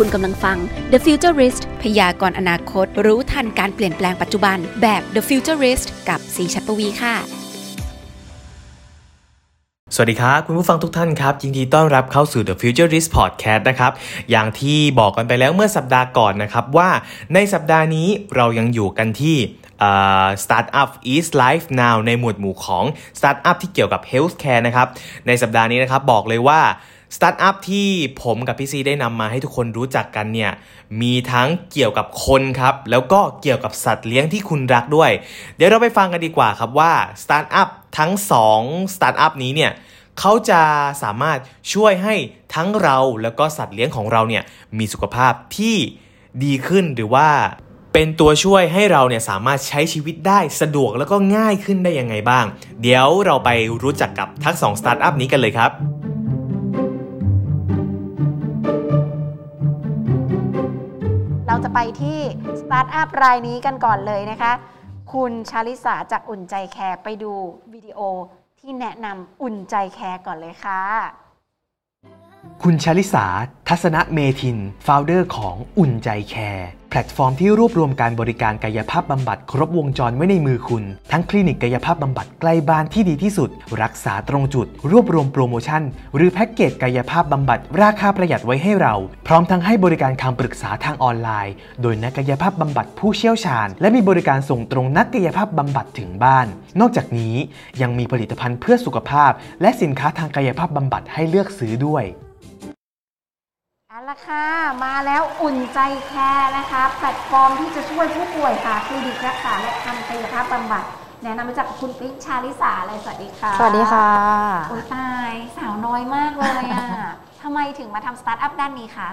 คุณกำลังฟัง The Futurist พยากรณ์อนาคต รู้ทันการเปลี่ยนแปลงปัจจุบัน แบบ The Futurist กับสีชัดปวีค่ะ สวัสดีครับ คุณผู้ฟังทุกท่านครับ ยินดีต้อนรับเข้าสู่ The Futurist Podcast นะครับ อย่างที่บอกกันไปแล้วเมื่อสัปดาห์ก่อนนะครับว่าในสัปดาห์นี้เรายังอยู่กันที่ Startup is Life Now ในหมวดหมู่ของ Startup ที่เกี่ยวกับ Healthcare นะครับ ในสัปดาห์นี้นะครับบอกเลยว่า สตาร์ทอัพที่ผมกับพี่ซีได้นำมาให้ทุกคนรู้จักกันเนี่ยมีทั้งเกี่ยวกับคนครับ แล้วก็เกี่ยวกับสัตว์เลี้ยงที่คุณรักด้วย เดี๋ยวเราไปฟังกันดีกว่าครับว่าสตาร์ทอัพทั้ง2สตาร์ทอัพนี้เนี่ยเขาจะสามารถช่วยให้ทั้งเราแล้วก็สัตว์เลี้ยงของเราเนี่ยมีสุขภาพที่ดีขึ้นหรือว่าเป็นตัวช่วยให้เราเนี่ยสามารถใช้ชีวิตได้สะดวกแล้วก็ง่ายขึ้นได้ยังไงบ้าง เดี๋ยวเราไปรู้จักกับทั้ง2สตาร์ทอัพนี้กันเลยครับ ไปที่สตาร์ทอัพรายนี้กันก่อนเลยนะคะ คุณชาลิสาจากอุ่นใจแคร์ไปดูวิดีโอที่แนะนำอุ่นใจแคร์ก่อนเลยค่ะ คุณชาลิสาทัศนเมทิน founder ของอุ่นใจแคร์แพลตฟอร์มที่รวบรวมการบริการกายภาพบำบัดครบวงจรไว้ในมือคุณ ทั้งคลินิกกายภาพบำบัดใกล้บ้านที่ดีที่สุด รักษาตรงจุด รวบรวมโปรโมชั่น หรือแพ็กเกจกายภาพบำบัดราคาประหยัดไว้ให้เรา พร้อมทั้งให้บริการคำปรึกษาทางออนไลน์ โดยนักกายภาพบำบัดผู้เชี่ยวชาญ และมีบริการส่งตรงนักกายภาพบำบัดถึงบ้าน นอกจากนี้ยังมีผลิตภัณฑ์เพื่อสุขภาพ และสินค้าทางกายภาพบำบัดให้เลือกซื้อด้วย เอาละค่ะ มาแล้วอุ่นใจแคร์นะคะแพลตฟอร์มที่จะช่วยผู้ป่วยค่ะคลินิกรักษาและทำกายภาพบำบัดแนะนำมาจากคุณปิ๊กชาลิสาเลยสวัสดีค่ะสวัสดีค่ะโอ้ตายสาวน้อยมากเลยอะ ทำไมถึงมาทำสตาร์ทอัพด้านนี้คะ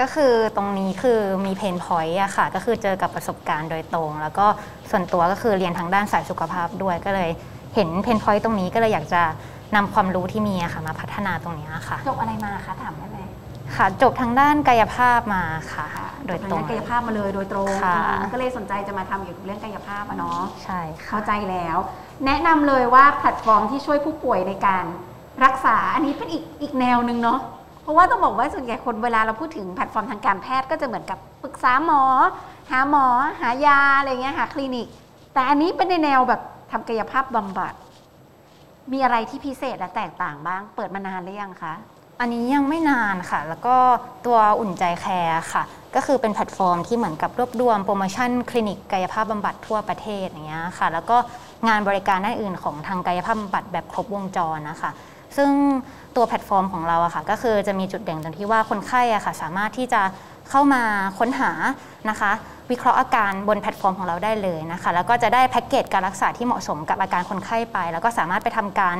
ก็คือตรงนี้คือมี pain point อะค่ะ ก็คือเจอกับประสบการณ์โดยตรง แล้วก็ส่วนตัวก็คือเรียนทางด้านสายสุขภาพด้วยก็เลยเห็น pain point ตรงนี้ก็เลยอยากจะนำความรู้ที่มีอะค่ะมาพัฒนาตรงนี้ค่ะจบอะไรมาคะถามได้ไหม ค่ะจบทางด้านกายภาพมาค่ะ โดยตรงกายภาพมาเลยโดยตรงก็เลยสนใจจะมาทำเกี่ยวกับเรื่องกายภาพอะเนาะใช่เข้าใจแล้ว แนะนำเลยว่าแพลตฟอร์มที่ช่วยผู้ป่วยในการรักษาอันนี้เป็นอีกอีกแนวหนึ่งเนาะเพราะว่าต้องบอกว่าส่วนใหญ่คนเวลาเราพูดถึงแพลตฟอร์มทางการแพทย์ก็จะเหมือนกับปรึกษาหมอ หาหมอ หายาอะไรเงี้ยหาคลินิก แต่อันนี้เป็นในแนวแบบทำกายภาพบำบัดมีอะไรที่พิเศษและแตกต่างบ้าง เปิดมานานหรือยังคะ อันนี้ยังไม่นานค่ะ แล้วก็ตัวอุ่นใจแคร์ค่ะ ก็คือเป็นแพลตฟอร์มที่เหมือนกับรวบรวมโปรโมชั่นคลินิกกายภาพบำบัดทั่วประเทศอย่างเงี้ยค่ะ แล้วก็งานบริการด้านอื่นของทางกายภาพบำบัดแบบครบวงจรนะคะ ซึ่งตัวแพลตฟอร์มของเราอะค่ะ ก็คือจะมีจุดเด่นตรงที่ว่าคนไข้อะค่ะ สามารถที่จะเข้ามาค้นหานะคะ วิเคราะห์อาการบนแพลตฟอร์มของเราได้เลยนะคะ แล้วก็จะได้แพ็กเกจการรักษาที่เหมาะสมกับอาการคนไข้ไป แล้วก็สามารถไปทำการ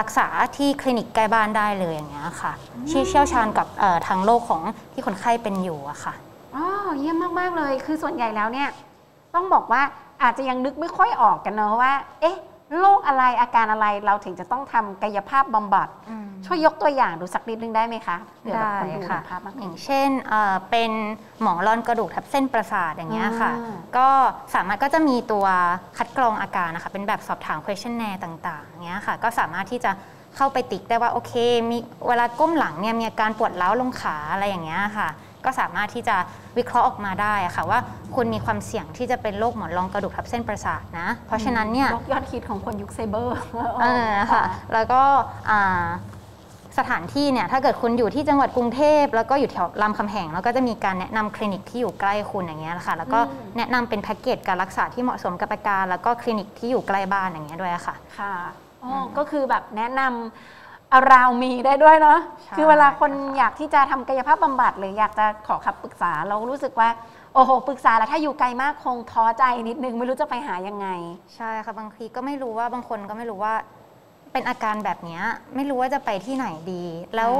รักษาที่คลินิกใกล้บ้านได้เลยอย่างเงี้ยค่ะชี่เชี่ยวชาญกับทางโรคของที่คนไข้เป็นอยู่อะค่ะอ๋อเยี่ยมมาก ๆ เลย คือส่วนใหญ่แล้วเนี่ยต้องบอกว่าอาจจะยังนึกไม่ค่อยออกกันเนอะว่า เอ๊ะ โรคอะไรอาการอะไรเราถึงจะต้องทำกายภาพบำบัด ช่วยยกตัวอย่างดูสักนิดนึงได้ไหมคะได้ค่ะอย่างเช่นเป็นหมอร่อนกระดูกทับเส้นประสาทอย่างเงี้ยค่ะ ก็สามารถก็จะมีตัวคัดกรองอาการนะคะเป็นแบบสอบถาม questionnaire ต่างๆเงี้ยค่ะ ก็สามารถที่จะเข้าไปติ๊กได้ว่าโอเค มีเวลาก้มหลังเนี่ยมีอาการปวดเล้าลงขาอะไรอย่างเงี้ยค่ะ ก็สามารถที่จะวิเคราะห์ออกมาได้ค่ะว่าคุณมีความเสี่ยงที่จะเป็นโรคหมอนรองกระดูกทับเส้นประสาทนะ เพราะฉะนั้นเนี่ยยอดคิดของคนยุคไซเบอร์ค่ะแล้วก็สถานที่เนี่ยถ้าเกิดคุณอยู่ที่จังหวัดกรุงเทพ แล้วก็อยู่แถวรามคำแหงแล้วก็จะมีการแนะนำคลินิกที่อยู่ใกล้คุณอย่างเงี้ยค่ะ แล้วก็แนะนำเป็นแพ็กเกจการรักษาที่เหมาะสมกับอาการ แล้วก็คลินิกที่อยู่ใกล้บ้านอย่างเงี้ยด้วยค่ะค่ะก็คือแบบแนะนำ ราวมีได้ด้วยเนาะคือเวลาคนอยากที่จะทำกายภาพบำบัดหรืออยากจะขอคำปรึกษาเรารู้สึกว่าโอ้โหปรึกษาแล้วถ้าอยู่ไกลมากคงท้อใจนิดนึงไม่รู้จะไปหายังไง ใช่ค่ะบางทีก็ไม่รู้ว่าบางคนก็ไม่รู้ว่าเป็นอาการแบบนี้ไม่รู้ว่าจะไปที่ไหนดี แล้ว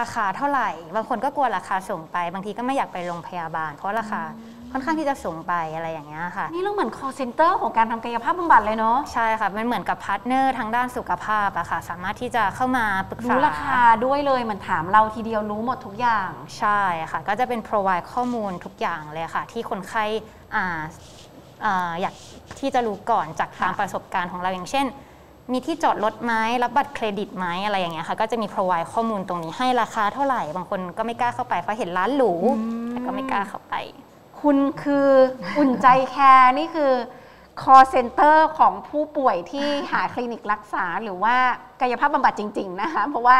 ราคาเท่าไหร่ บางคนก็กลัวราคาสูงไป บางทีก็ไม่อยากไปโรงพยาบาล เพราะราคา ค่อนข้างที่จะสูงไปอะไรอย่างเงี้ยค่ะ นี่เราเหมือน call center ของการทำกายภาพบำบัดเลยเนาะ ใช่ค่ะ มันเหมือนกับ partner ทางด้านสุขภาพอะค่ะ สามารถที่จะเข้ามาปรึกษารู้ราคาด้วยเลยมันถามเราทีเดียวรู้หมดทุกอย่าง ใช่ค่ะ ก็จะเป็น provide ข้อมูลทุกอย่างเลยค่ะ ที่คนไข้อยากที่จะรู้ก่อนจากทางประสบการณ์ของเราอย่างเช่น มีที่จอดรถไหมรับบัตรเครดิตไหมอะไรอย่างเงี้ยค่ะ ก็จะมี provide ข้อมูลตรงนี้ให้ราคาเท่าไหร่ บางคนก็ไม่กล้าเข้าไปเพราะเห็นร้านหรูแต่ก็ไม่กล้าเข้าไป คุณคืออุ่นใจแคร์นี่คือ call center ของผู้ป่วยที่หาคลินิกรักษาหรือว่ากายภาพบำบัดจริง ๆ นะคะ เพราะว่า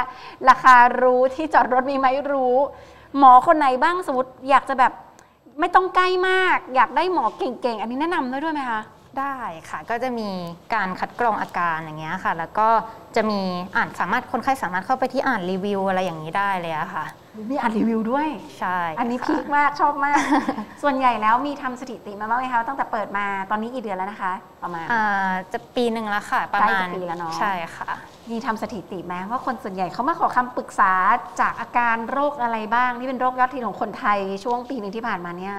ราคารู้ที่จอดรถมีไหมรู้ หมอคนไหนบ้างสมมติอยากจะแบบไม่ต้องใกล้มาก อยากได้หมอเก่งๆ อันนี้แนะนำได้ด้วยไหมคะ ได้ค่ะ ก็จะมีการคัดกรองอาการอย่างเงี้ยค่ะ แล้วก็จะมีอ่านสามารถคนไข้สามารถเข้าไปที่อ่านรีวิวอะไรอย่างนี้ได้เลยอะค่ะ มีอ่านรีวิวด้วย ใช่ อันนี้ค่ะพีคมากชอบมาก ส่วนใหญ่แล้วมีทำสถิติมาบ้างไหมคะตั้งแต่เปิดมาตอนนี้กี่เดือนแล้วนะคะ ประมาณอ่าจะปีหนึ่งแล้วค่ะ ประใกล้มาจะณปีแล้วเนอะใช่ค่ะ มีทำสถิติไหมว่าคนส่วนใหญ่เขามาขอคำปรึกษาจากอาการโรคอะไรบ้างที่เป็นโรคยอดฮิตของคนไทยช่วงปีหนึ่งที่ผ่านมาเนี่ย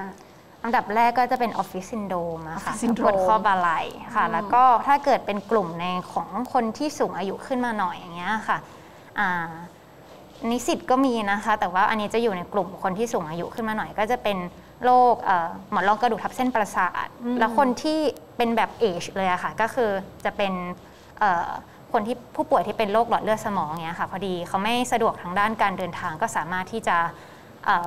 อันดับแรกก็จะเป็นออฟฟิศซินโดมอะค่ะ Office syndrome ปวดข้อบาไหล่ค่ะอืมแล้วก็ถ้าเกิดเป็นกลุ่มในของคนที่สูงอายุขึ้นมาหน่อยอย่างเงี้ยค่ะอ่านิสิตก็มีนะคะ แต่ว่าอันนี้จะอยู่ในกลุ่มคนที่สูงอายุขึ้นมาหน่อย ก็จะเป็นโรคเอ่อหมอนรองกระดูกทับเส้นประสาท แล้วคนที่เป็นแบบเอชเลยอะค่ะ ก็คือจะเป็นเอ่อคนที่ผู้ป่วยที่เป็นโรคหลอดเลือดสมองเงี้ยค่ะ พอดีเขาไม่สะดวกทางด้านการเดินทางก็สามารถที่จะเอ่อ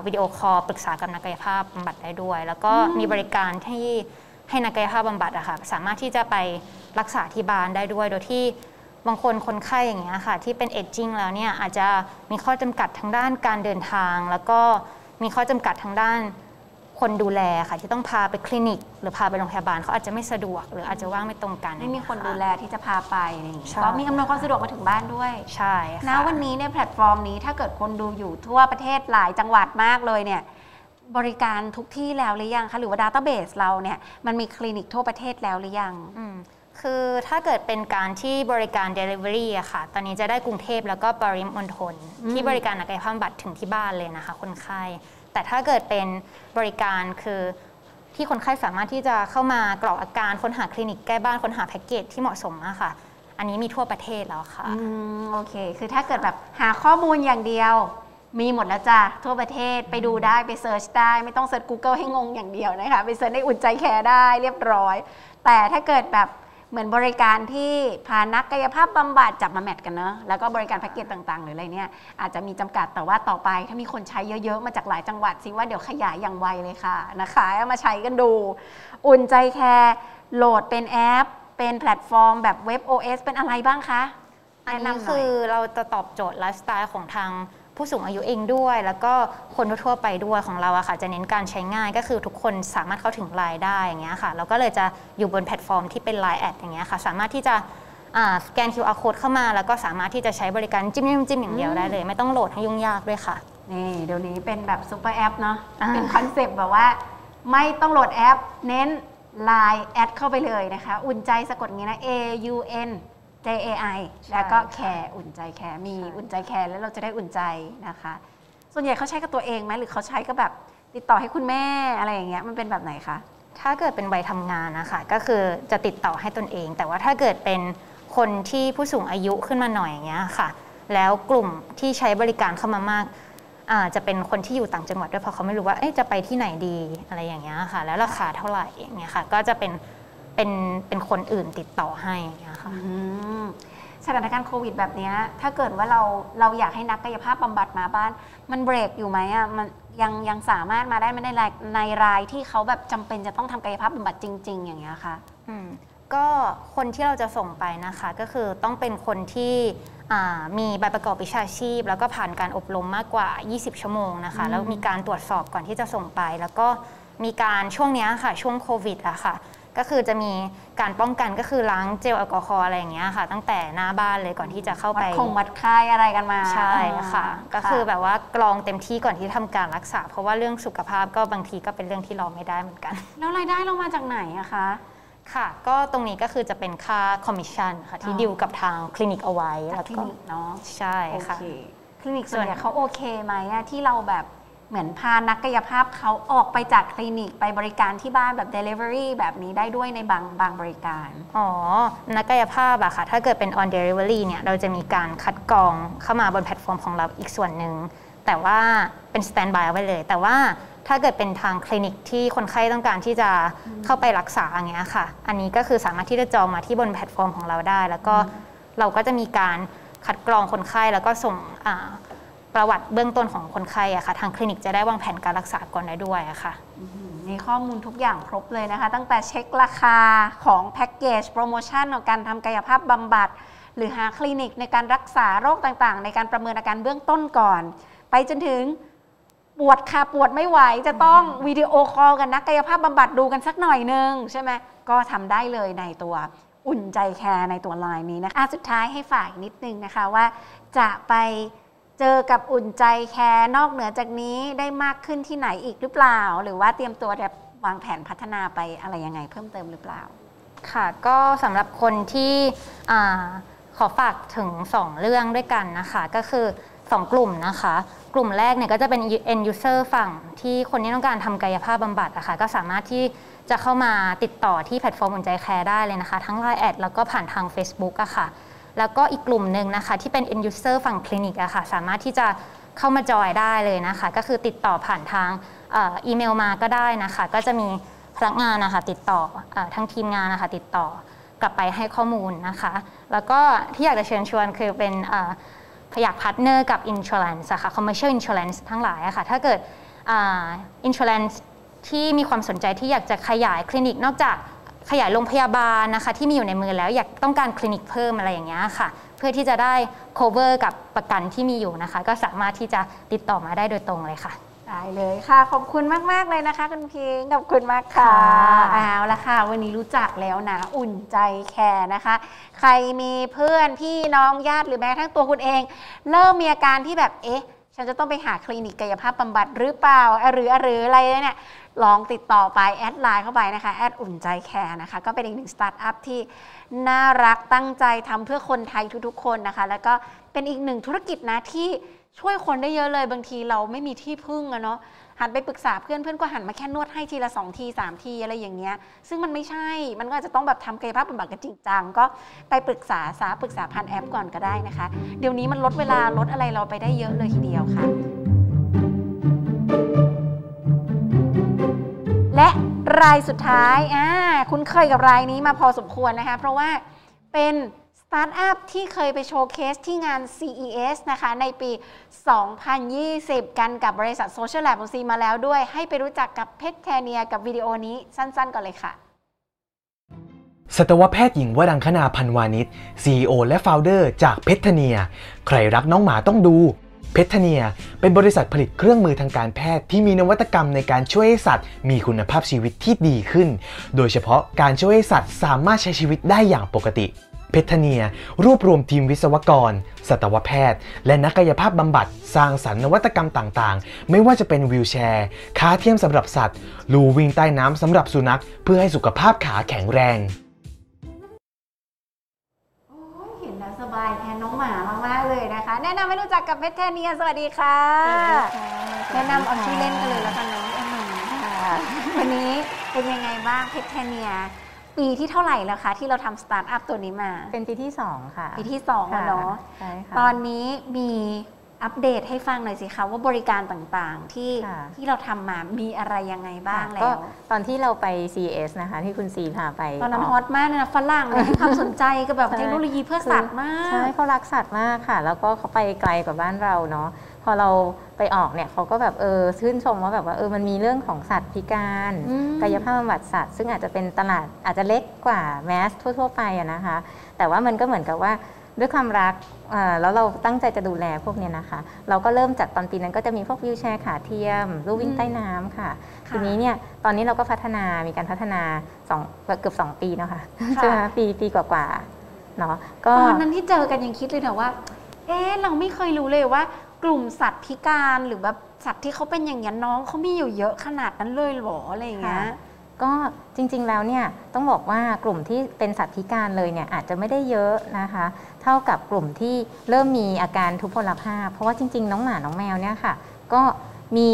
วิดีโอคอลปรึกษากับนักกายภาพบำบัดได้ด้วย แล้วก็มีบริการที่ให้นักกายภาพบำบัดอะค่ะสามารถที่จะไปรักษาที่บ้านได้ด้วย โดยที่บางคนคนไข้อย่างเงี้ยค่ะที่เป็น aging แล้วเนี่ยอาจจะมีข้อจำกัดทางด้านการเดินทาง แล้วก็มีข้อจำกัดทางด้าน คนดูแลค่ะที่ต้องพาไปคลินิก หรือพาไปโรงพยาบาลเขาอาจจะไม่สะดวก หรืออาจจะว่างไม่ตรงกันไม่มีคนดูแลที่จะพาไปอะไรอย่างงี้ใช่ก็มีอำนวยความสะดวกมาถึงบ้านด้วยใช่ค่ะนะวันนี้ในแพลตฟอร์มนี้ถ้าเกิดคนดูอยู่ทั่วประเทศหลายจังหวัดมากเลยเนี่ยบริการทุกที่แล้วหรือยังคะหรือว่าดัตต้าเบสเราเนี่ยมันมีคลินิกทั่วประเทศแล้วหรือยังอืมคือถ้าเกิดเป็นการที่บริการ Delivery อะค่ะ ตอนนี้จะได้กรุงเทพแล้วก็ปริมณฑลอืมที่บริการนักกายภาพบำบัดถึงที่บ้านเลยนะคะ คนไข้ แต่ถ้าเกิดเป็นบริการคือที่คนไข้สามารถที่จะเข้ามากรอกอาการค้นหาคลินิกใกล้บ้านค้นหาแพ็กเกจที่เหมาะสมอะค่ะ อันนี้มีทั่วประเทศแล้วค่ะอืมโอเค คือถ้าเกิดแบบหาข้อมูลอย่างเดียว มีหมดแล้วจ้ะทั่วประเทศไปดูได้ไป search ได้ ไม่ต้อง search Google ให้งงอย่างเดียวนะคะ ไป search ในอุ่นใจแคร์ได้เรียบร้อย แต่ถ้าเกิดแบบ เหมือนบริการที่พานักกายภาพบำบัดจับมา match กันเนอะแล้วก็บริการแพ็กเกจต่าง ๆ หรืออะไรเนี่ยอาจจะมีจำกัดแต่ว่าต่อไปถ้ามีคนใช้เยอะ ๆ มาจากหลายจังหวัดสิว่าเดี๋ยวขยายอย่างไวเลยค่ะนะคะเอามาใช้กันดู อุ่นใจแคร์โหลดเป็นแอป เป็นแพลตฟอร์มแบบเว็บ OS เป็นอะไรบ้างคะแนะนำหน่คือเราจะตอบโจทย์ไลฟ์สไตล์ของทาง ผู้สูงอายุเองด้วย แล้วก็คนทั่วๆไปด้วยของเราอะค่ะ จะเน้นการใช้ง่ายก็คือทุกคนสามารถเข้าถึงไลน์ได้อย่างเงี้ยค่ะเราก็เลยจะอยู่บนแพลตฟอร์มที่เป็น Line add อย่างเงี้ยค่ะ สามารถที่จะอ่าสแกน QR code เข้ามาแล้วก็สามารถที่จะใช้บริการจิ้มจิ้มจิ้มอย่างเดียวได้เลย ไม่ต้องโหลดให้ยุ่งยากด้วยค่ะนี่เดี๋ยวนี้เป็นแบบซูเปอร์แอปเนาะอ่าเป็นคอนเซปต์แบบว่า ไม่ต้องโหลดแอป เน้น Line แอดเข้าไปเลยนะคะ อุ่นใจสะกดงี้นะ A U N J A I แล้วก็แคร์อุ่นใจแคร์มีอุ่นใจแคร์แล้วเราจะได้อุ่นใจนะคะ ส่วนใหญ่เขาใช้กับตัวเองไหมหรือเขาใช้ก็แบบติดต่อให้คุณแม่อะไรอย่างเงี้ยมันเป็นแบบไหนคะถ้าเกิดเป็นวัยทำงานนะคะก็คือจะติดต่อให้ตนเอง แต่ว่าถ้าเกิดเป็นคนที่ผู้สูงอายุขึ้นมาหน่อยอย่างเงี้ยค่ะ แล้วกลุ่มที่ใช้บริการเข้ามามากอ่าจะเป็นคนที่อยู่ต่างจังหวัดด้วยเพราะเขาไม่รู้ว่าเอ๊ะจะไปที่ไหนดีอะไรอย่างเงี้ยค่ะ แล้วราคาเท่าไหร่อย่างเงี้ยค่ะ ก็จะเป็น เป็นเป็นคนอื่นติดต่อให้อย่างเงี้ยค่ะอืมสถานการณ์โควิดแบบเนี้ยถ้าเกิดว่าเราเราอยากให้นักกายภาพบำบัดมาบ้าน มันเบรกอยู่ไหมอะมันยังยังสามารถมาได้ไหมในรายในรายที่เขาแบบจำเป็นจะต้องทำกายภาพบำบัดจริง ๆ อย่างเงี้ยค่ะอืมก็คนที่เราจะส่งไปนะคะก็คือต้องเป็นคนที่อ่ามีใบประกอบวิชาชีพ แล้วก็ผ่านการอบรมมากกว่า 20 ชั่วโมงนะคะแล้วมีการตรวจสอบก่อนที่จะส่งไป แล้วก็มีการช่วงเนี้ยค่ะช่วงโควิดอะค่ะ ก็คือจะมีการป้องกันก็คือล้างเจลแอลกอฮอล์อะไรอย่างเงี้ยค่ะ ตั้งแต่หน้าบ้านเลยก่อนที่จะเข้าวัไปดคงวัดไข้อะไรกันมาใช่ค่ะ ก็คือแบบว่ากรองเต็มที่ก่อนที่ทำการรักษา เพราะว่าเรื่องสุขภาพก็บางทีก็เป็นเรื่องที่รอไม่ได้เหมือนกัน แล้วรายได้เรามาจากไหนอะคะค่ะ ก็ตรงนี้ก็คือจะเป็นค่าคอมมิชชั่นค่ะที่อ๋อดิวกับทางคลินิกเอาไว้จากแล้วก็เนาะใช่ค่ะ โอเคคลินิกส่วนใหญ่เขาโอเคไหมอะที่เราแบบ เหมือนพานักกายภาพเขาออกไปจากคลินิกไปบริการที่บ้านแบบ Delivery แบบนี้ได้ด้วยในบางบางบริการ อ๋อ นักกายภาพอะค่ะ ถ้าเกิดเป็น on delivery เนี่ย เราจะมีการคัดกรองเข้ามาบนแพลตฟอร์มของเราอีกส่วนหนึ่ง แต่ว่าเป็น stand by ไว้เลย แต่ว่าถ้าเกิดเป็นทางคลินิกที่คนไข้ต้องการที่จะเข้าไปรักษาอย่างเงี้ยค่ะ อันนี้ก็คือสามารถที่จะจองมาที่บนแพลตฟอร์มของเราได้ แล้วก็เราก็จะมีการคัดกรองคนไข้แล้วก็ส่ง ประวัติเบื้องต้นของคนไข้อะค่ะทางคลินิกจะได้วางแผนการรักษาก่อนได้ด้วยอะค่ะมีข้อมูลทุกอย่างครบเลยนะคะ ตั้งแต่เช็คราคาของแพ็กเกจโปรโมชั่นของการทำกายภาพบำบัด หรือหาคลินิกในการรักษาโรคต่างๆ ในการประเมินอาการเบื้องต้นก่อน ไปจนถึงปวดขาปวดไม่ไหวจะต้องวิดีโอคอลกันนักกายภาพบำบัดดูกันสักหน่อยนึงใช่ไหมก็ทำได้เลยในตัวอุ่นใจแคร์ในตัวไลน์นี้นะคะสุดท้ายให้ฝ่ายนิดนึงนะคะว่าจะไป เจอกับอุ่นใจแคร์นอกเหนือจากนี้ได้มากขึ้นที่ไหนอีกหรือเปล่า หรือว่าเตรียมตัวแบบวางแผนพัฒนาไปอะไรยังไงเพิ่มเติมหรือเปล่า ค่ะก็สำหรับคนที่ขอฝากถึง 2 เรื่องด้วยกันนะคะ ก็คือ 2 กลุ่มนะคะ กลุ่มแรกเนี่ยก็จะเป็น end user ฝั่งที่คนที่ต้องการทำกายภาพบำบัดอะคะ่ะก็สามารถที่จะเข้ามาติดต่อที่แพลตฟอร์มอุ่นใจแคร์ได้เลยนะคะ ทั้ง Line แอดแล้วก็ผ่านทาง Facebook อะค่ะ แล้วก็อีกกลุ่มหนึ่งนะคะที่เป็น end user ฝั่งคลินิกอะค่ะสามารถที่จะเข้ามาจอยได้เลยนะคะ ก็คือติดต่อผ่านทางอีเมลมาก็ได้นะคะ ก็จะมีพนักงานนะคะติดต่อทั้งทีมงานนะคะติดต่อกลับไปให้ข้อมูลนะคะ แล้วก็ที่อยากจะเชิญชวนคือเป็นอยาก partner กับ insurance ค่ะ commercial insurance ทั้งหลายอะค่ะถ้าเกิด insurance ที่มีความสนใจที่อยากจะขยายคลินิกนอกจาก ขยายโรงพยาบาลนะคะที่มีอยู่ในมือแล้วอยากต้องการคลินิกเพิ่มอะไรอย่างเงี้ยค่ะ เพื่อที่จะได้ cover กับประกันที่มีอยู่นะคะ ก็สามารถที่จะติดต่อมาได้โดยตรงเลยค่ะได้เลยค่ะ ขอบคุณมาก ๆ เลยนะคะคุณพิงขอบคุณมากค่ะเอาละค่ะ วันนี้รู้จักแล้วนะ อุ่นใจแคร์นะคะ ใครมีเพื่อนพี่น้องญาติหรือแม้ทั้งตัวคุณเอง เริ่มมีอาการที่แบบเอ๊ะ ฉันจะต้องไปหาคลินิกกายภาพบำบัดหรือเปล่าหรือหรืออะไรเนี่ยลองติดต่อไป add Line เข้าไปนะคะ add อุ่นใจแคร์นะคะ ก็เป็นอีกหนึ่งสตาร์ทอัพที่น่ารักตั้งใจทำเพื่อคนไทยทุกๆ คนนะคะ แล้วก็เป็นอีกหนึ่งธุรกิจนะที่ช่วยคนได้เยอะเลยบางทีเราไม่มีที่พึ่งอะเนาะ หันไปปรึกษาเพื่อนเพื่อนก็หันมาแค่นวดให้ทีละสองทีสามทีอะไรอย่างเงี้ยซึ่งมันไม่ใช่มันก็อาจจะต้องแบบทำกายภาพบำบัดกันจริงจังก็ไปปรึกษาสาปรึกษาผ่านแอปก่อนก็ได้นะคะ เดี๋ยวนี้มันลดเวลาลดอะไรเราไปได้เยอะเลยทีเดียวค่ะ และรายสุดท้ายอ่าคุ้นเคยกับรายนี้มาพอสมควรนะคะ เพราะว่าเป็น สตาร์ทอัพที่เคยไป showcase ที่งาน CES นะคะ ในปี 2020 กันกับบริษัท Social Lab ของซีมาแล้วด้วย ให้ไปรู้จักกับเพชรแทเนียกับวิดีโอนี้สั้นๆก่อนเลยค่ะสัตวแพทย์หญิงวรังคณาพันวานิช CEO และ Founder จากเพชรเนีย ใครรักน้องหมาต้องดู เพชรเนีย เป็นบริษัทผลิตเครื่องมือทางการแพทย์ที่มีนวัตกรรมในการช่วยสัตว์ มีคุณภาพชีวิตที่ดีขึ้น โดยเฉพาะการช่วยสัตว์สามารถใช้ชีวิตได้อย่างปกติ เพชรเนีย รวบรวมทีมวิศวกร สัตวแพทย์ และนักกายภาพบำบัด สร้างสรรค์นวัตกรรมต่างๆ ไม่ว่าจะเป็นวิวแชร์ขาเทียมสำหรับสัตว์ ลู่วิ่งใต้น้ำสำหรับสุนัข เพื่อให้สุขภาพขาแข็งแรงเห็นแล้วสบายแทนน้องหมามากๆเลยนะคะ แนะนำให้รู้จักกับเพชรเนีย สวัสดีค่ะแนะนำเอาชื่อเล่นกันเลยแล้วกันน้องอ้นค่ะวันนี้เป็นยังไงบ้างเพชรเนีย ปีที่เท่าไหร่แล้วคะ ที่เราทำสตาร์ทอัพตัวนี้มา เป็นปีที่ 2 ค่ะ ปีที่2แล้วเนาะตอนนี้มีอัปเดตให้ฟังหน่อยสิคะว่าบริการต่างๆที่ที่เราทำมามีอะไรยังไงบ้างแล้ว ตอนที่เราไป CES นะคะ ที่คุณซีพาไป ตอนนั้นฮอตมากเลยนะฝรั่งเลยความสนใจกับแบบเทคโนโลยีเพื่อสัตว์มาก ใช่เขารักสัตว์มากค่ะ แล้วก็เขาไปไกลกว่าบ้านเราเนาะ พอเราไปออกเนี่ยเขาก็แบบเออชื่นชมว่าแบบว่าเออมันมีเรื่องของสัตว์พิการกายภาพบำบัดสัตว์ ซึ่งอาจจะเป็นตลาดอาจจะเล็กกว่าแมสทั่ว ๆ ไปนะคะ แต่ว่ามันก็เหมือนกับว่าด้วยความรักแล้วเราตั้งใจจะดูแลพวกนี้นะคะ เราก็เริ่มจากตอนปีนั้นก็จะมีพวกวิวแชร์ขาเทียมลูกวิ่งใต้น้ำค่ะ ทีนี้เนี่ยตอนนี้เราก็พัฒนามีการพัฒนาสองเกือบ2 ปีนะคะใช่ไหมปีปีกว่าๆเนาะก็ตอนนั้นที่เจอกันยังคิดเลยนะว่า เอ๊ะเราไม่เคยรู้เลยว่า กลุ่มสัตว์พิการหรือแบบสัตว์ที่เขาเป็นอย่างนี้น้องเขามีอยู่เยอะขนาดนั้นเลยหรออะไรอย่างเงี้ยก็จริงๆแล้วเนี่ยต้องบอกว่ากลุ่มที่เป็นสัตว์พิการเลยเนี่ยอาจจะไม่ได้เยอะนะคะ เท่ากับกลุ่มที่เริ่มมีอาการทุพพลภาพ เพราะว่าจริง ๆ น้องหมาน้องแมวเนี่ยค่ะ ก็มี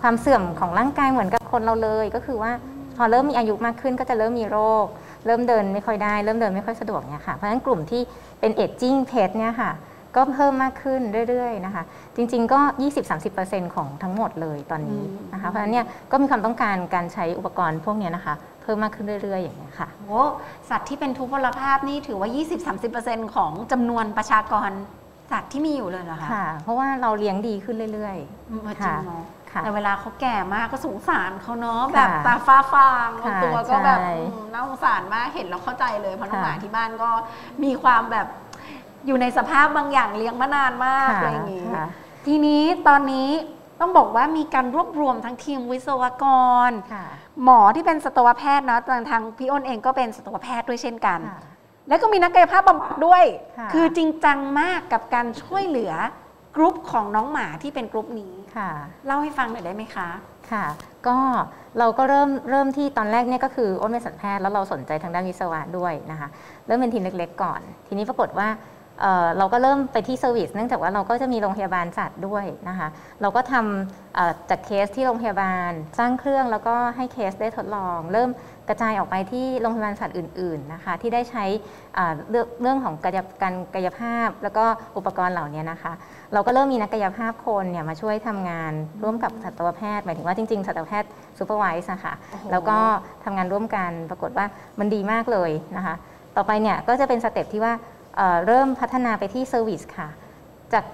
ความเสื่อมของร่างกายเหมือนกับคนเราเลยก็คือว่าพอเริ่มมีอายุมากขึ้นก็จะเริ่มมีโรค เริ่มเดินไม่ค่อยได้ เริ่มเดินไม่ค่อยสะดวกเนี่ยค่ะเพราะฉะนั้นกลุ่มที่เป็นเอจจิ้งเพสเนี่ยค่ะ ก็เพิ่มมากขึ้นเรื่อยๆนะคะจริงๆก็ 20-30%ของทั้งหมดเลยตอนนี้นะคะเพราะฉะนั้นเนี่ยก็มีความต้องการการใช้อุปกรณ์พวกเนี้ยนะคะเพิ่มมากขึ้นเรื่อยๆ อย่างเงี้ยค่ะโอ้สัตว์ที่เป็นทุพพลภาพนี่ถือว่า 20-30%ของจำนวนประชากรสัตว์ที่มีอยู่เลยเหรอคะค่ะ เพราะว่าเราเลี้ยงดีขึ้นเรื่อยอืมจริงเนาะๆค่ะแต่เวลาเขาแก่มากก็สงสารเขาเนาะค่ะแบบตาฟ้าฟางบางค่ะตัวก็แบบใช่อืมน่าสงสารมากเห็นแล้วเข้าใจเลยเพราะน้องค่ะหมาที่บ้านก็มีความแบบ อยู่ในสภาพบางอย่างเลี้ยงมานานมากค่ะอะไรอย่างงี้ค่ะทีนี้ตอนนี้ต้องบอกว่ามีการรวบรวมทั้งทีมวิศวกรค่ะหมอที่เป็นสัตวแพทย์นะทางทางพี่อ้นเองก็เป็นสัตวแพทย์ด้วยเช่นกันค่ะแล้วก็มีนักกายภาพบำบัดด้วยค่ะคือจริงจังมากกับการช่วยเหลือกรุ๊ปของน้องหมาที่เป็นกรุ๊ปนี้ค่ะเล่าให้ฟังหน่อยได้ไหมคะค่ะ ก็เราก็เริ่มเริ่มที่ตอนแรกเนี่ยก็คืออ้นเป็นสัตวแพทย์แล้วเราสนใจทางด้านวิศวะด้วยนะคะ เริ่มเป็นทีมเล็กๆก่อน ทีนี้ปรากฏว่า เอ่อเราก็เริ่มไปที่ service เนื่องจากว่าเราก็จะมีโรงพยาบาลสัตว์ด้วยนะคะ เราก็ทำเอ่อจากเคสที่โรงพยาบาลสร้างเครื่องแล้วก็ให้เคสได้ทดลอง เริ่มกระจายออกไปที่โรงพยาบาลสัตว์อื่น ๆนะคะ ที่ได้ใช้อ่าเรื่องเรื่องของกายการกายภาพ แล้วก็อุปกรณ์เหล่านี้นะคะ เราก็เริ่มมีนักกายภาพคนเนี่ยมาช่วยทำงานร่วมกับสัตวแพทย์หมายถึงว่าจริงๆสัตวแพทย์ supervise นะคะโอ้โหแล้วก็ทำงานร่วมกันปรากฏว่ามันดีมากเลยนะคะ ต่อไปเนี่ยก็จะเป็น step ที่ว่า เอ่อเริ่มพัฒนาไปที่ service ค่ะ จาก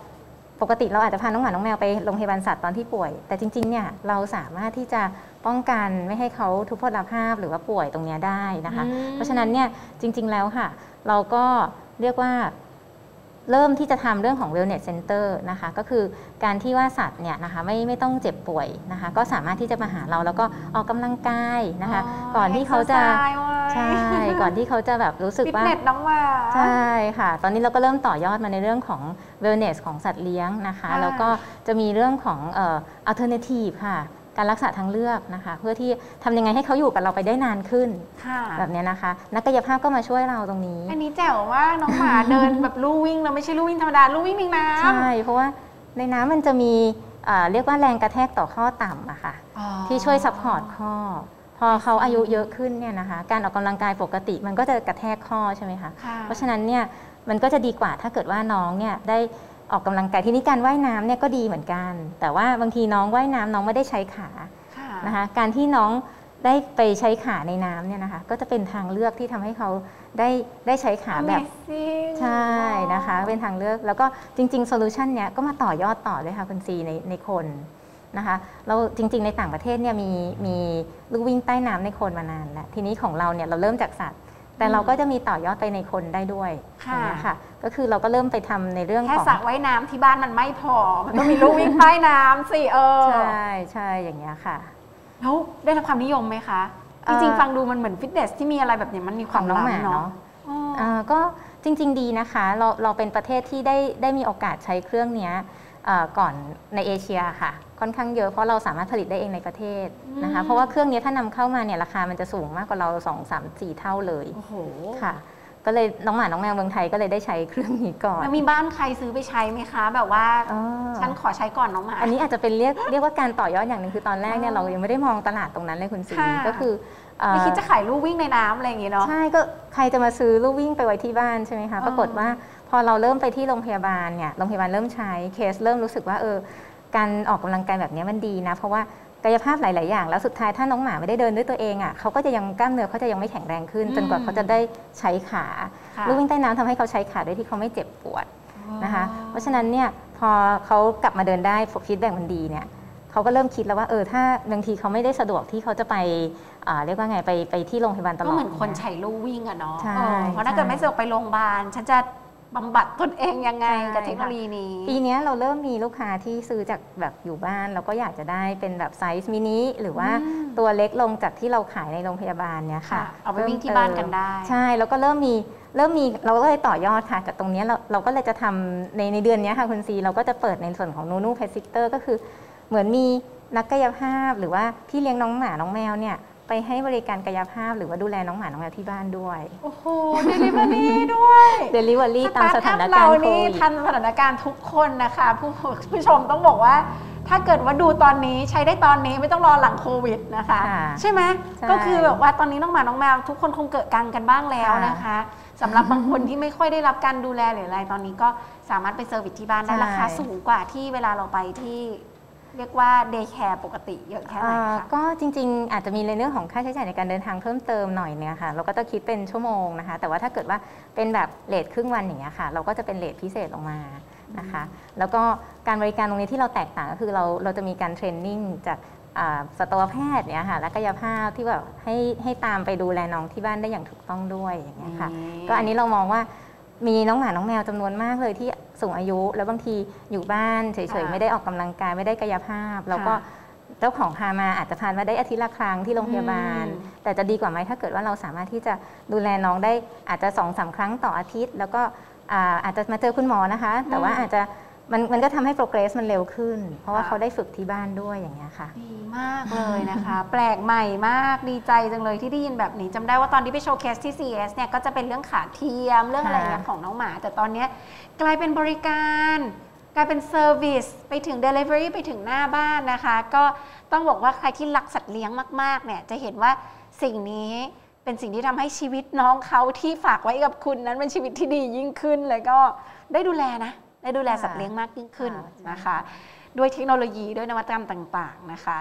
ปกติเราอาจจะพาน้องหมา น้องแมวไปโรงพยาบาลสัตว์ตอนที่ป่วย แต่จริง ๆ เนี่ยเราสามารถที่จะป้องกันไม่ให้เขาทุพพลภาพหรือว่าป่วยตรงเนี้ยได้นะคะอืมเพราะฉะนั้นเนี่ยจริง ๆ แล้วค่ะ เราก็เรียกว่า เริ่มที่จะทำเรื่องของ wellness center นะคะก็คือการที่ว่าสัตว์เนี่ยนะคะไม่ไม่ต้องเจ็บป่วยนะคะก็สามารถที่จะมาหาเราแล้วก็ออกกำลังกายนะคะก่อนที่เขาจะใช่ ก่อนที่เขาจะแบบรู้สึกฟิตว่า เนสน้องหมา ใช่ค่ะ ตอนนี้เราก็เริ่มต่อยอดมาในเรื่องของ wellness ของสัตว์เลี้ยงนะคะค่ะแล้วก็จะมีเรื่องของเอ่อ alternative ค่ะ การรักษาทางเลือกนะคะ เพื่อที่ทำยังไงให้เขาอยู่กับเราไปได้นานขึ้นค่ะแบบเนี้ยนะคะ นักกายภาพก็มาช่วยเราตรงนี้ อันนี้แจ๋วมากน้องหมาเดินแบบลู่วิ่งแล้วไม่ใช่ลู่วิ่งธรรมดาลู่วิ่งในน้ำใช่เพราะว่าในน้ำมันจะมีเอ่อเรียกว่าแรงกระแทกต่อข้อต่ำอะค่ะอ๋อที่ช่วย support ข้อ พอเขาอายุเยอะขึ้นเนี่ยนะคะ การออกกำลังกายปกติมันก็จะกระแทกข้อใช่ไหมคะค่ะเพราะฉะนั้นเนี่ยมันก็จะดีกว่าถ้าเกิดว่าน้องเนี่ยได้ ออกกำลังกายที่นี่การว่ายน้ำเนี่ยก็ดีเหมือนกัน แต่ว่าบางทีน้องว่ายน้ำน้องไม่ได้ใช้ขาค่ะนะคะการที่น้องได้ไปใช้ขาในน้ำเนี่ยนะคะก็จะเป็นทางเลือกที่ทำให้เขาได้ได้ใช้ขาแบบ Amazing ใช่นะคะเป็นทางเลือกแล้วก็จริงๆโซลูชันเนี้ยก็มาต่อยอดต่อเลยค่ะคุณซีในในคนนะคะเราจริง ๆ ในต่างประเทศเนี่ยมีมีลูกวิ่งใต้น้ำในคนมานานแล้วทีนี้ของเราเนี่ยเราเริ่มจากสัตว์ แต่เราก็จะมีต่อยอดไปในคนได้ด้วยอค่ะย่างเงี้ยค่ะ ก็คือเราก็เริ่มไปทำในเรื่องแค่ของสระว่ายน้ำที่บ้านมันไม่พอ มันต้องมีลู่วิ่งใต้น้ำสิเออ ใช่ใช่อย่างเงี้ยค่ะ แล้วได้รับความนิยมไหมคะเอ่จอริงๆ ฟังดูมันเหมือนฟิตเนสที่มีอะไรแบบเนี้ยมันมีความของน้องหมาล้ำเนาะเนาะอ๋ออ่าก็จริง ๆ ดีนะคะ เราเราเป็นประเทศที่ได้ได้มีโอกาสใช้เครื่องเนี้ยเอ่อ ก่อนในเอเชียค่ะ ค่อนข้างเยอะเพราะเราสามารถผลิตได้เองในประเทศนะคะ เพราะว่าเครื่องนี้ถ้านำเข้ามาเนี่ยราคามันจะสูงมากกว่าเรา 2 3 4 เท่าเลยโอ้โหค่ะก็เลยน้องหมา น้องแมวเมืองไทยก็เลยได้ใช้เครื่องนี้ก่อนแล้วมีบ้านใครซื้อไปใช้ไหมคะ แบบว่าอ๋อฉันขอใช้ก่อนน้องหมา อันนี้อาจจะเป็นเรียกเรียกว่าการต่อยอดอย่างหนึ่งคือตอนแรกเนี่ยเรายังไม่ได้มองตลาดตรงนั้นเลยคุณซีค่ะก็คือเอ่อไม่คิดจะขายลู่วิ่งในน้ำอะไรอย่างงี้เนาะใช่ก็ใครจะมาซื้อลูกวิ่งไปไว้ที่บ้านใช่ไหมคะอ๋อปรากฏว่าพ อเราเริ่มไปที่โรงพยาบาลเนี่ยโรงพยาบาลเริ่มใช้เคสเริ่มรู้สึกว่าเออการออกกำลังกายแบบนี้มันดีนะ เพราะว่ากายภาพหลาย ๆ อย่าง แล้วสุดท้ายถ้าน้องหมาไม่ได้เดินด้วยตัวเองอะเขาก็จะยังกล้ามเนื้อเขาจะยังไม่แข็งแรงขึ้น จนกว่าเขาจะได้ใช้ขาค่ะลูกวิ่งใต้น้ำทำให้เขาใช้ขาโดยที่เขาไม่เจ็บปวดนะคะ เพราะฉะนั้นเนี่ยพอเขากลับมาเดินได้ฟีดแบ็กมันดีเนี่ยเขาก็เริ่มคิดแล้วว่าเออถ้าบางทีเขาไม่ได้สะดวกที่เขาจะไปอ่าเรียกว่าไงไปไปที่โรงพยาบาลตลอดก็เหมือนคนใช้ลู่วิ่งอะเนาะใช่เออเพราะถ้าใช่เกิดไม่สะดวกไปโรงพยาบาลฉันจะ บำบัดตนเองยังไงใช่กับเทคโนโลยีนี้ ปีเนี้ยเราเริ่มมีลูกค้าที่ซื้อจากแบบอยู่บ้านแล้วก็อยากจะได้เป็นแบบไซส์มินิหรือว่าอืมตัวเล็กลงจากที่เราขายในโรงพยาบาลเนี่ยค่ะค่ะ เอาไปวิ่งที่บ้านกันได้ ใช่แล้วก็เริ่มมีเริ่มมีเราก็เลยต่อยอดค่ะจากตรงเนี้ยเราเราก็เลยจะทำในในเดือนเนี้ยค่ะคุณซีเราก็จะเปิดในส่วนของนูนู pet sitter ก็คือ เหมือนมีนักกายภาพหรือว่าพี่เลี้ยงน้องหมาน้องแมวเนี่ย ไปให้บริการกายภาพหรือว่าดูแลน้องหมาน้องแมวที่บ้านด้วย โอ้โหเดลิเวอรี่ด้วยเดลิเวอรี่ตามสถานตการณ์เราโคนี่วิดทันสถานการณ์ทุกคนนะคะ ผู้ผู้ชมต้องบอกว่า ถ้าเกิดว่าดูตอนนี้ใช้ได้ตอนนี้ไม่ต้องรอหลังโควิดนะคะค่ะใช่ไหมใช่ก็คือแบบว่าตอนนี้น้องหมาน้องแมวทุกคนคงเกิดกังกันบ้างแล้วค่ะนะคะสำหรับบางคนที่ไม่ค่อยได้รับการดูแลหรืออะไรตอนนี้ก็สามารถไป service ที่บ้านได้ใช่ราคาสูงกว่าที่เวลาเราไปที่ เรียกว่า daycare ปกติเยอะแค่ไหนเอ่อคะก็จริงๆ อาจจะมีในเรื่องของค่าใช้จ่ายในการเดินทางเพิ่มเติมหน่อยเนี่ยค่ะ เราก็จะคิดเป็นชั่วโมงนะคะ แต่ว่าถ้าเกิดว่าเป็นแบบ rate ครึ่งวันอย่างเงี้ยค่ะ เราก็จะเป็น rate พิเศษลงมานะคะ แล้วก็การบริการตรงนี้ที่เราแตกต่างก็คือเราเราจะมีการ training จากอ่าสัตวแพทย์เนี่ยค่ะและกายภาพที่แบบให้ให้ตามไปดูแลน้องที่บ้านได้อย่างถูกต้องด้วยอย่างเงี้ยค่ะ ก็อันนี้เรามองว่า มีน้องหมาน้องแมวจำนวนมากเลยที่สูงอายุ แล้วบางทีอยู่บ้านเฉยค่ะๆไม่ได้ออกกำลังกายไม่ได้กายภาพ แล้วก็ค่ะเจ้าของพามาอาจจะพามาได้อาทิตย์ละครั้งที่โรงพยาบาลอืมแต่จะดีกว่าไหมถ้าเกิดว่าเราสามารถที่จะดูแลน้องได้อาจจะสองสามครั้งต่ออาทิตย์ แล้วก็อ่าอาจจะมาเจอคุณหมอนะคะ แต่ว่าอาจจะ มันมันก็ทำให้ progress มันเร็วขึ้น เพราะว่าเขาได้ฝึกที่บ้านด้วยอย่างเงี้ยค่ะ ดีมากเลยนะคะ แปลกใหม่มากดีใจจังเลยที่ได้ยินแบบนี้จำได้ว่าตอนที่ไปโชว์เคสที่ CS เนี่ยก็จะเป็นเรื่องขาเทียมเรื่องอะไรอย่างเงี้ยค่ะของน้องหมา แต่ตอนเนี้ยกลายเป็นบริการกลายเป็น service ไปถึง Delivery ไปถึงหน้าบ้านนะคะ ก็ต้องบอกว่าใครที่รักสัตว์เลี้ยงมากๆเนี่ยจะเห็นว่าสิ่งนี้เป็นสิ่งที่ทำให้ชีวิตน้องเขาที่ฝากไว้กับคุณนั้นเป็นชีวิตที่ดียิ่งขึ้น แล้วก็ได้ดูแลนะ ได้ดูแลสัตว์เลี้ยงมากยิ่งขึ้นค่ะนะคะ ด้วยเทคโนโลยีด้วยนวัตกรรมต่างๆนะคะ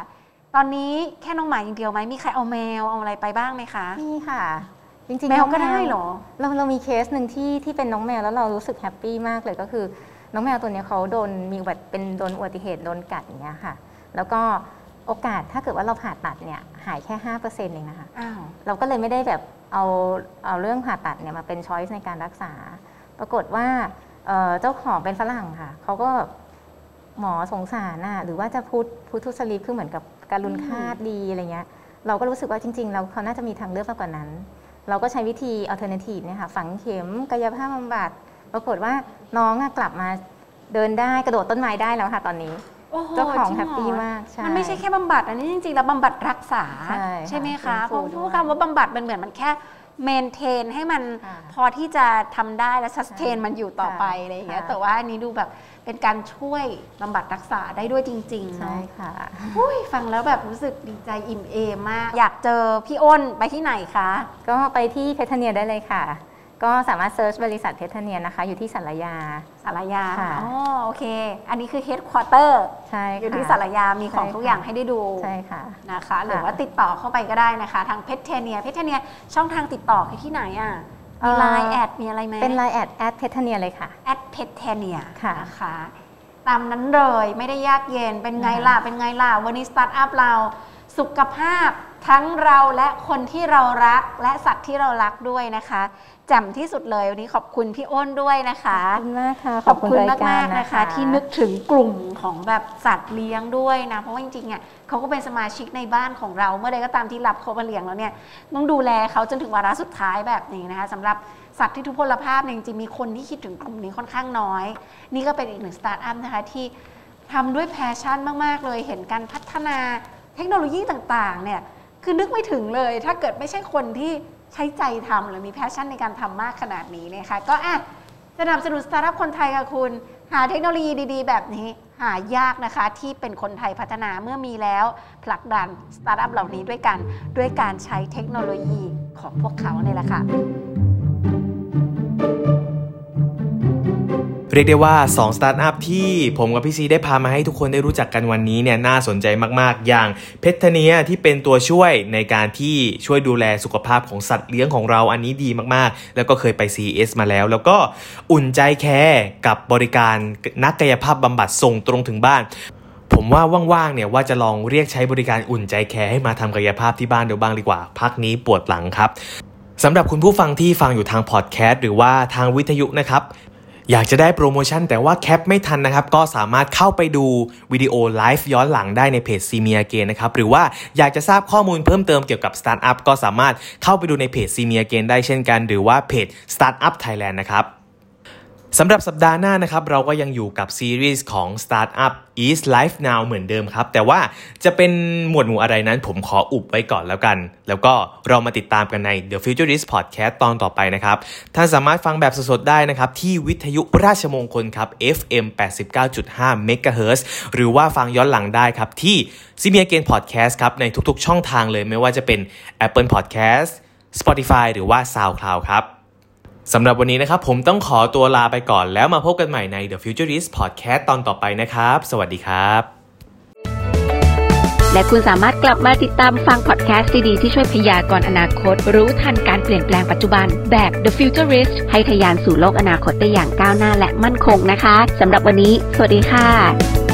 ตอนนี้แค่น้องหมาอย่างเดียวไหมมีใครเอาแมวเอาอะไรไปบ้างไหมคะนี่ค่ะจริงๆแมวน้องก็ได้เหรอ เราเรามีเคสหนึ่งที่ที่เป็นน้องแมวแล้วเรารู้สึก happy มากเลยก็คือ น้องแมวตัวเนี้ยเขาโดนมีอุบัติเป็นโดนอุบัติเหตุโดนกัดอย่างเงี้ยค่ะ แล้วก็โอกาสถ้าเกิดว่าเราผ่าตัดเนี่ยหายแค่5%เองนะคะอ้าวเราก็เลยไม่ได้แบบเอาเอาเรื่องผ่าตัดเนี่ยมาเป็น choice ในการรักษา ปรากฏว่า เอ่อเจ้าของเป็นฝรั่งค่ะเขาก็แบบหมอสงสารน่ะหรือว่าจะ put put to sleep คือเหมือนกับการุณคาดดีอะไรเงี้ยเราก็รู้สึกว่าจริงๆแล้วเขาน่าจะมีทางเลือกมากกว่านั้น เราก็ใช้วิธี alternative เนี่ยค่ะฝังเข็มกายภาพบำบัดปรากฏว่าน้องอะกลับมาเดินได้กระโดดต้นไม้ได้แล้วค่ะตอนนี้โอ้โหเจ้าของจริแฮปปี้เหรอมากใช่มันไม่ใช่แค่บำบัด อันนี้จริงๆแล้วบำบัดรักษาใช่ไหมค่ะคะเพฟื้นฟูราะด้วยคำว่าบำบัดมันเหมือนมันแค่ เมนเทนให้มันค่ะพอที่จะทำได้และสแตนมันอยู่ต่อไปค่ะอะไรอย่างเงี้ยค่ะแต่ว่าอันนี้ดูแบบเป็นการช่วยบำบัดรักษาได้ด้วยจริงๆใช่เนาะค่ะอุ้ยฟังแล้วแบบรู้สึกดีใจอิ่มเอมมาก อยากเจอพี่อ้นไปที่ไหนคะ ก็ไปที่เพทเนียได้เลยค่ะ ก็สามารถ search บริษัทเพทเนียนะคะ อยู่ที่ศาลายา ศาลายาค่ะ อ๋อ โอเค อันนี้คือ headquarter ใช่ค่ะอยู่ที่ศาลายา มีของใช่ทุกค่ะอย่างให้ได้ดู ใช่ค่ะ นะคะ หรือว่าติดต่อเข้าไปก็ได้นะคะ ทางเพจเทเนียเพจเทเนียช่องทางติดต่อคือที่ไหนอะ มีเอ่อไลน์ add มีอะไรไหมเป็นไลน์แอด add เพทเนียเลยค่ะ add เพทเนียค่ะนะคะตามนั้นเลยไม่ได้ยากเย็น เป็นไงล่ะ เป็นไงล่ะ วันนี้สตาร์ทอัพเราสุขภาพทั้งเราและคนที่เรารักและสัตว์ที่เรารักด้วยนะคะ แจ่มที่สุดเลยวันนี้ขอบคุณพี่อ้นด้วยนะคะขอบคุณมากค่ะขอบคุณรายมากรๆนะคะ ที่นึกถึงกลุ่มของแบบสัตว์เลี้ยงด้วยนะ เพราะว่าจริงๆอะเขาก็เป็นสมาชิกในบ้านของเรา เมื่อใดก็ตามที่รับเขามาเลี้ยงแล้วเนี่ยต้องดูแลเขาจนถึงวาระสุดท้ายแบบนี้นะคะสำหรับสัตว์ที่ทุพพลภาพเนี่ยจริงๆมีคนที่คิดถึงกลุ่มนี้ค่อนข้างน้อย นี่ก็เป็นอีกหนึ่งสตาร์ทอัพนะคะที่ทำด้วย passion มากๆ เลยเห็นการพัฒนาเทคโนโลยีต่างๆเนี่ยคือนึกไม่ถึงเลย ถ้าเกิดไม่ใช่คนที่ ใช้ใจทำหรือมี passion ในการทำมากขนาดนี้นะคะก็อะสนับสนุนสตาร์ทอัพคนไทยค่ะคุณ หาเทคโนโลยีดีๆ แบบนี้ หายากนะคะที่เป็นคนไทยพัฒนาเมื่อมีแล้วผลักดันสตาร์ทอัพเหล่านี้ด้วยกัน ด้วยการใช้เทคโนโลยีของพวกเขาเนี่ยแหละค่ะ เรียกได้ว่า 2 สตาร์ทอัพที่ผมกับพี่ซีได้พามาให้ทุกคนได้รู้จักกันวันนี้เนี่ยน่าสนใจมากๆ อย่างเพทเนียที่เป็นตัวช่วยในการที่ช่วยดูแลสุขภาพของสัตว์เลี้ยงของเราอันนี้ดีมากๆ แล้วก็เคยไป CES มาแล้ว แล้วก็อุ่นใจแคร์กับบริการนักกายภาพบำบัดส่งตรงถึงบ้านผมว่าว่างๆเนี่ยว่าจะลองเรียกใช้บริการอุ่นใจแคร์ให้มาทำกายภาพที่บ้านดูบ้างดีกว่า พักนี้ปวดหลังครับสำหรับคุณผู้ฟังที่ฟังอยู่ทางพอดแคสต์หรือว่าทางวิทยุนะครับ อยากจะได้โปรโมชั่นแต่ว่า cap ไม่ทันนะครับ ก็สามารถเข้าไปดูวิดีโอไลฟ์ย้อนหลังได้ในเพจซีเมียเกนนะครับ หรือว่าอยากจะทราบข้อมูลเพิ่มเติมเกี่ยวกับสตาร์ทอัพก็สามารถเข้าไปดูในเพจซีเมียเกนได้เช่นกัน หรือว่าเพจStartup Thailand นะครับ สำหรับสัปดาห์หน้านะครับเราก็ยังอยู่กับซีรีส์ของ Startup is Life Now เหมือนเดิมครับ แต่ว่าจะเป็นหมวดหมู่อะไรนั้นผมขออุบไว้ก่อนแล้วกัน แล้วก็เรามาติดตามกันใน The Futurist Podcast ตอนต่อไปนะครับ ท่านสามารถฟังแบบสดๆได้นะครับ ที่วิทยุราชมงคลครับ FM 89.5 MHz หรือว่าฟังย้อนหลังได้ครับ ที่ซีเมียเกนพอดแคสต์ครับ ในทุกๆช่องทางเลยไม่ว่าจะเป็น Apple Podcast Spotify หรือว่า SoundCloud ครับ สำหรับวันนี้นะครับผมต้องขอตัวลาไปก่อนแล้วมาพบกันใหม่ใน The Futurist Podcast ตอนต่อไปนะครับ สวัสดีครับ และคุณสามารถกลับมาติดตามฟังพอดแคสต์ดีๆที่ช่วยพยากรณ์อนาคต รู้ทันการเปลี่ยนแปลงปัจจุบันแบบ The Futurist ให้ทะยานสู่โลกอนาคตได้อย่างก้าวหน้าและมั่นคงนะคะสำหรับวันนี้ สวัสดีค่ะ